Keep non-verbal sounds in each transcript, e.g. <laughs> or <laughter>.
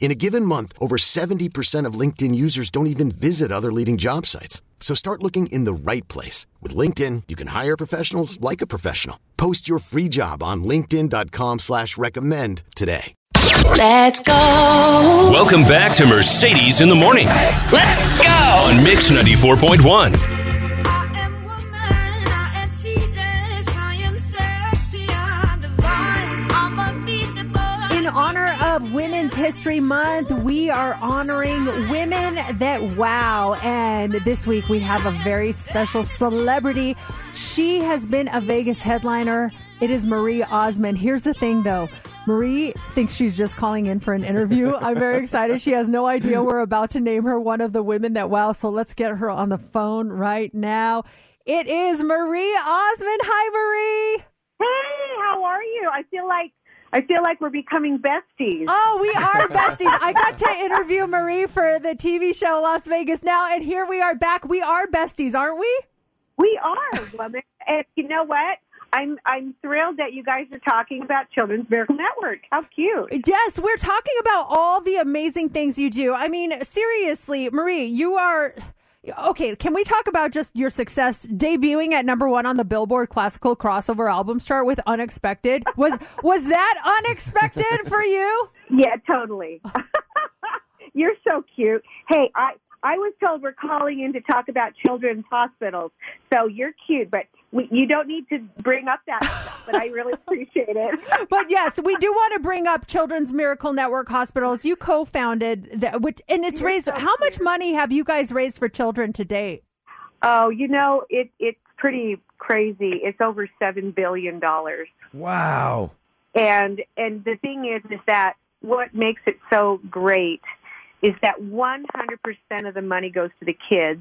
In a given month, over 70% of LinkedIn users don't even visit other leading job sites. So start looking in the right place. With LinkedIn, you can hire professionals like a professional. Post your free job on linkedin.com slash recommend today. Let's go. Welcome back to Mercedes in the Morning Let's go. on Mix 94.1. History Month, we are honoring women that wow. And this week we have a very special celebrity. She has been a Vegas headliner. It is Marie Osmond. Here's the thing though. Marie thinks she's just calling in for an interview. <laughs> I'm very excited. She has no idea we're about to name her one of the women that wow. So let's get her on the phone right now. It is Marie Osmond. Hi, Marie. Hey, how are you? I feel like I feel like we're becoming besties. Oh, we <laughs> are besties. I got to interview Marie for the TV show Las Vegas Now, and here we are back. We are besties, aren't we? We are woman. and you know what? I'm I'm thrilled that you guys are talking about Children's Miracle Network. How cute! Yes, we're talking about all the amazing things you do. I mean, seriously, Marie, you are. Okay, can we talk about just your success debuting at number one on the Billboard Classical Crossover Albums chart with "Unexpected"? Was <laughs> was that unexpected for you? Yeah, totally. <laughs> You're so cute. Hey, I I was told we're calling in to talk about children's hospitals, so you're cute, but we, you don't need to bring up that stuff. But I really <laughs> appreciate it. But yes, we do want to bring up Children's Miracle Network Hospitals. You co-founded that, which, and it's You're raised. so How much money have you guys raised for children to date? Oh, you know it it's pretty crazy. It's over seven billion dollars. Wow. and and the thing is is that what makes it so great is that 100% of the money goes to the kids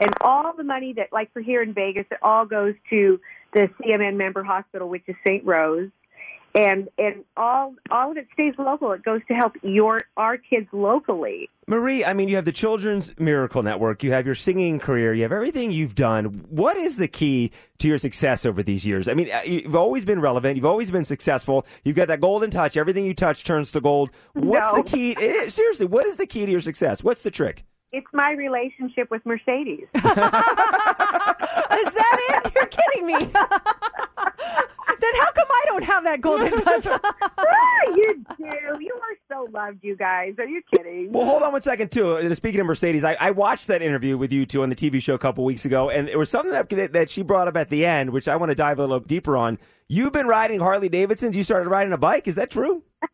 and all the money that like for here in Vegas it all goes to the CMN member hospital which is St. Rose and and all all of it stays local it goes to help your our kids locally Marie, I mean, you have the Children's Miracle Network, you have your singing career, you have everything you've done. What is the key to your success over these years? I mean, uh, you've always been relevant, you've always been successful, you've got that golden touch, everything you touch turns to gold. What's No. the key? eh, seriously, what is the key to your success? What's the trick? it's my relationship with Mercedes <laughs> Is that it? You're kidding me. <laughs> then how come I don't have that golden <laughs> touch? Ah, you do you are so loved you guys are you kidding Well, hold on one second, too. Uh, Speaking of Mercedes, I, I watched that interview with you two on the TV show a couple weeks ago, and it was something that, that she brought up at the end, which I want to dive a little deeper on. You've been riding Harley Davidsons. You started riding a bike. Is that true? <laughs>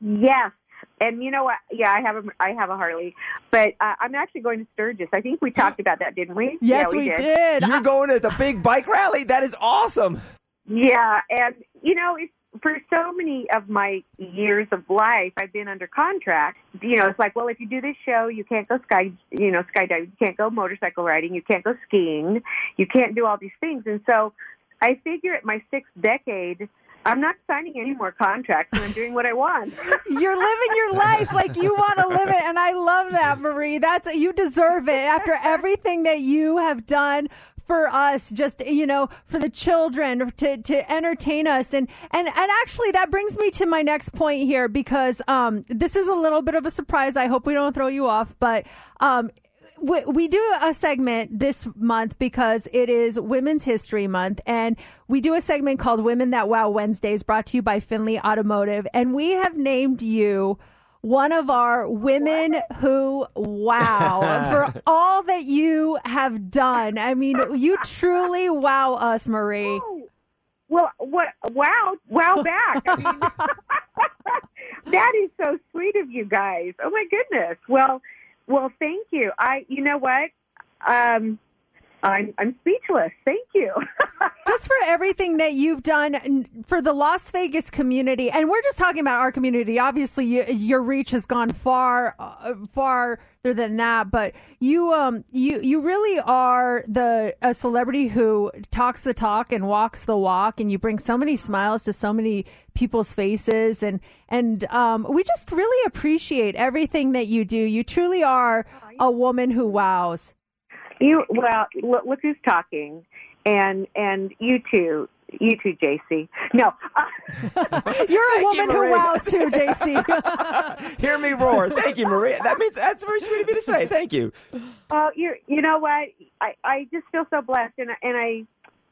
Yes. And you know what? Yeah, I have a I have a Harley, but uh, I'm actually going to Sturgis. I think we talked about that, didn't we? yes, yeah, we, did. You're going to the big bike rally. That is awesome. Yeah, and you know, it's for so many of my years of life, I've been under contract. You know, it's like, well, if you do this show, you can't go sky, you know, skydiving, you can't go motorcycle riding, you can't go skiing, you can't do all these things. And so, I figure at my sixth decade, I'm not signing any more contracts, and I'm doing what I want. <laughs> You're living your life like you want to live it, and I love that, Marie. That's you deserve it after everything that you have done for us just you know for the children to to entertain us and and and actually that brings me to my next point here because um this is a little bit of a surprise i hope we don't throw you off but um we, we do a segment this month because it is Women's History Month, and we do a segment called Women That Wow Wednesdays, brought to you by Findlay Automotive, and we have named you one of our women who wow <laughs> for all that you have done. I mean, you truly wow us, Marie. Oh, well, what? Wow, wow, back. I mean, <laughs> <laughs> that is so sweet of you guys. Oh my goodness. Well, well, thank you. I, you know what? Um, I'm I'm speechless. Thank you. <laughs> just for everything that you've done for the Las Vegas community, and we're just talking about our community. Obviously, you, your reach has gone far, uh, farther than that. But you, um, you, you really are the a celebrity who talks the talk and walks the walk, and you bring so many smiles to so many people's faces, and and um, we just really appreciate everything that you do. You truly are a woman who wows. You well, look, look who's talking, and and you too, you too, JC. No, <laughs> You're a you, woman who Marie. wows too, JC. <laughs> Hear me roar. Thank you, Maria. That means that's very sweet of you to say. Thank you. well, you you know what? I I just feel so blessed, and and I.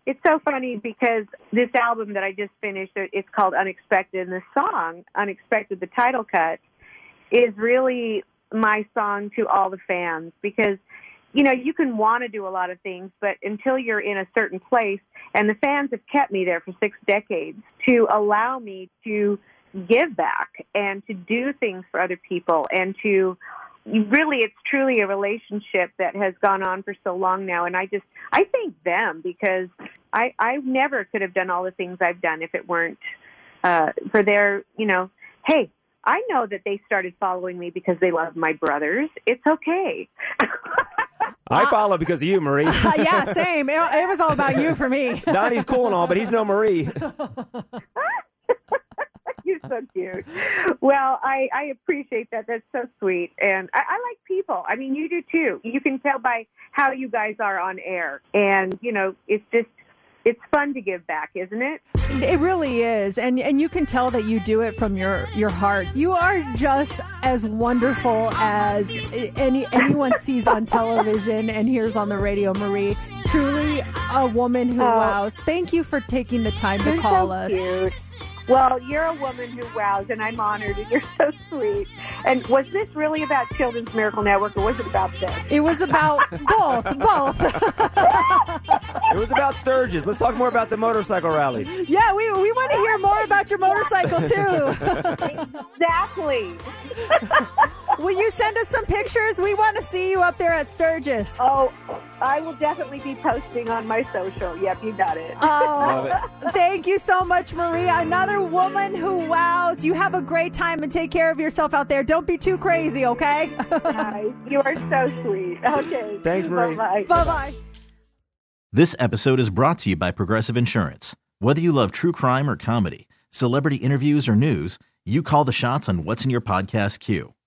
It's so funny because this album that I just finished, it's called Unexpected, and the song Unexpected, the title cut, is really my song to all the fans because you know you can want to do a lot of things but until you're in a certain place and the fans have kept me there for six decades to allow me to give back and to do things for other people and to really it's truly a relationship that has gone on for so long now and i just i thank them because i i never could have done all the things i've done if it weren't uh for their you know hey I know that they started following me because they love my brothers. It's okay. <laughs> I follow because of you, Marie. Uh, <laughs> yeah, same. It, it was all about you for me. <laughs> Donnie's cool and all, but he's no Marie. <laughs> You're so cute. Well, I, I appreciate that. That's so sweet. And I, I like people. I mean, you do too. You can tell by how you guys are on air. And, you know, it's just, it's fun to give back, isn't it? It really is, and and you can tell that you do it from your your heart. You are just as wonderful as any anyone <laughs> sees on television and hears on the radio. Marie, truly a woman who Oh. wows. Thank you for taking the time to You're call so us. Cute. Well, you're a woman who wows, and I'm honored, and <laughs> you're so sweet. And was this really about Children's Miracle Network, or was it about this? It was about both, both. <laughs> It was about Sturgis. Let's talk more about the motorcycle rally. yeah, we we want to hear more about your motorcycle too. <laughs> Exactly. Will you send us some pictures? We want to see you up there at Sturgis. Oh, I will definitely be posting on my social. Yep, you got it. Oh, thank you so much, Maria. Another woman who wows. You have a great time and take care of yourself out there. Don't be too crazy, okay? Nice. You are so sweet. Okay. Thanks, Maria. Bye bye. This episode is brought to you by Progressive Insurance. Whether you love true crime or comedy, celebrity interviews or news, you call the shots on what's in your podcast queue.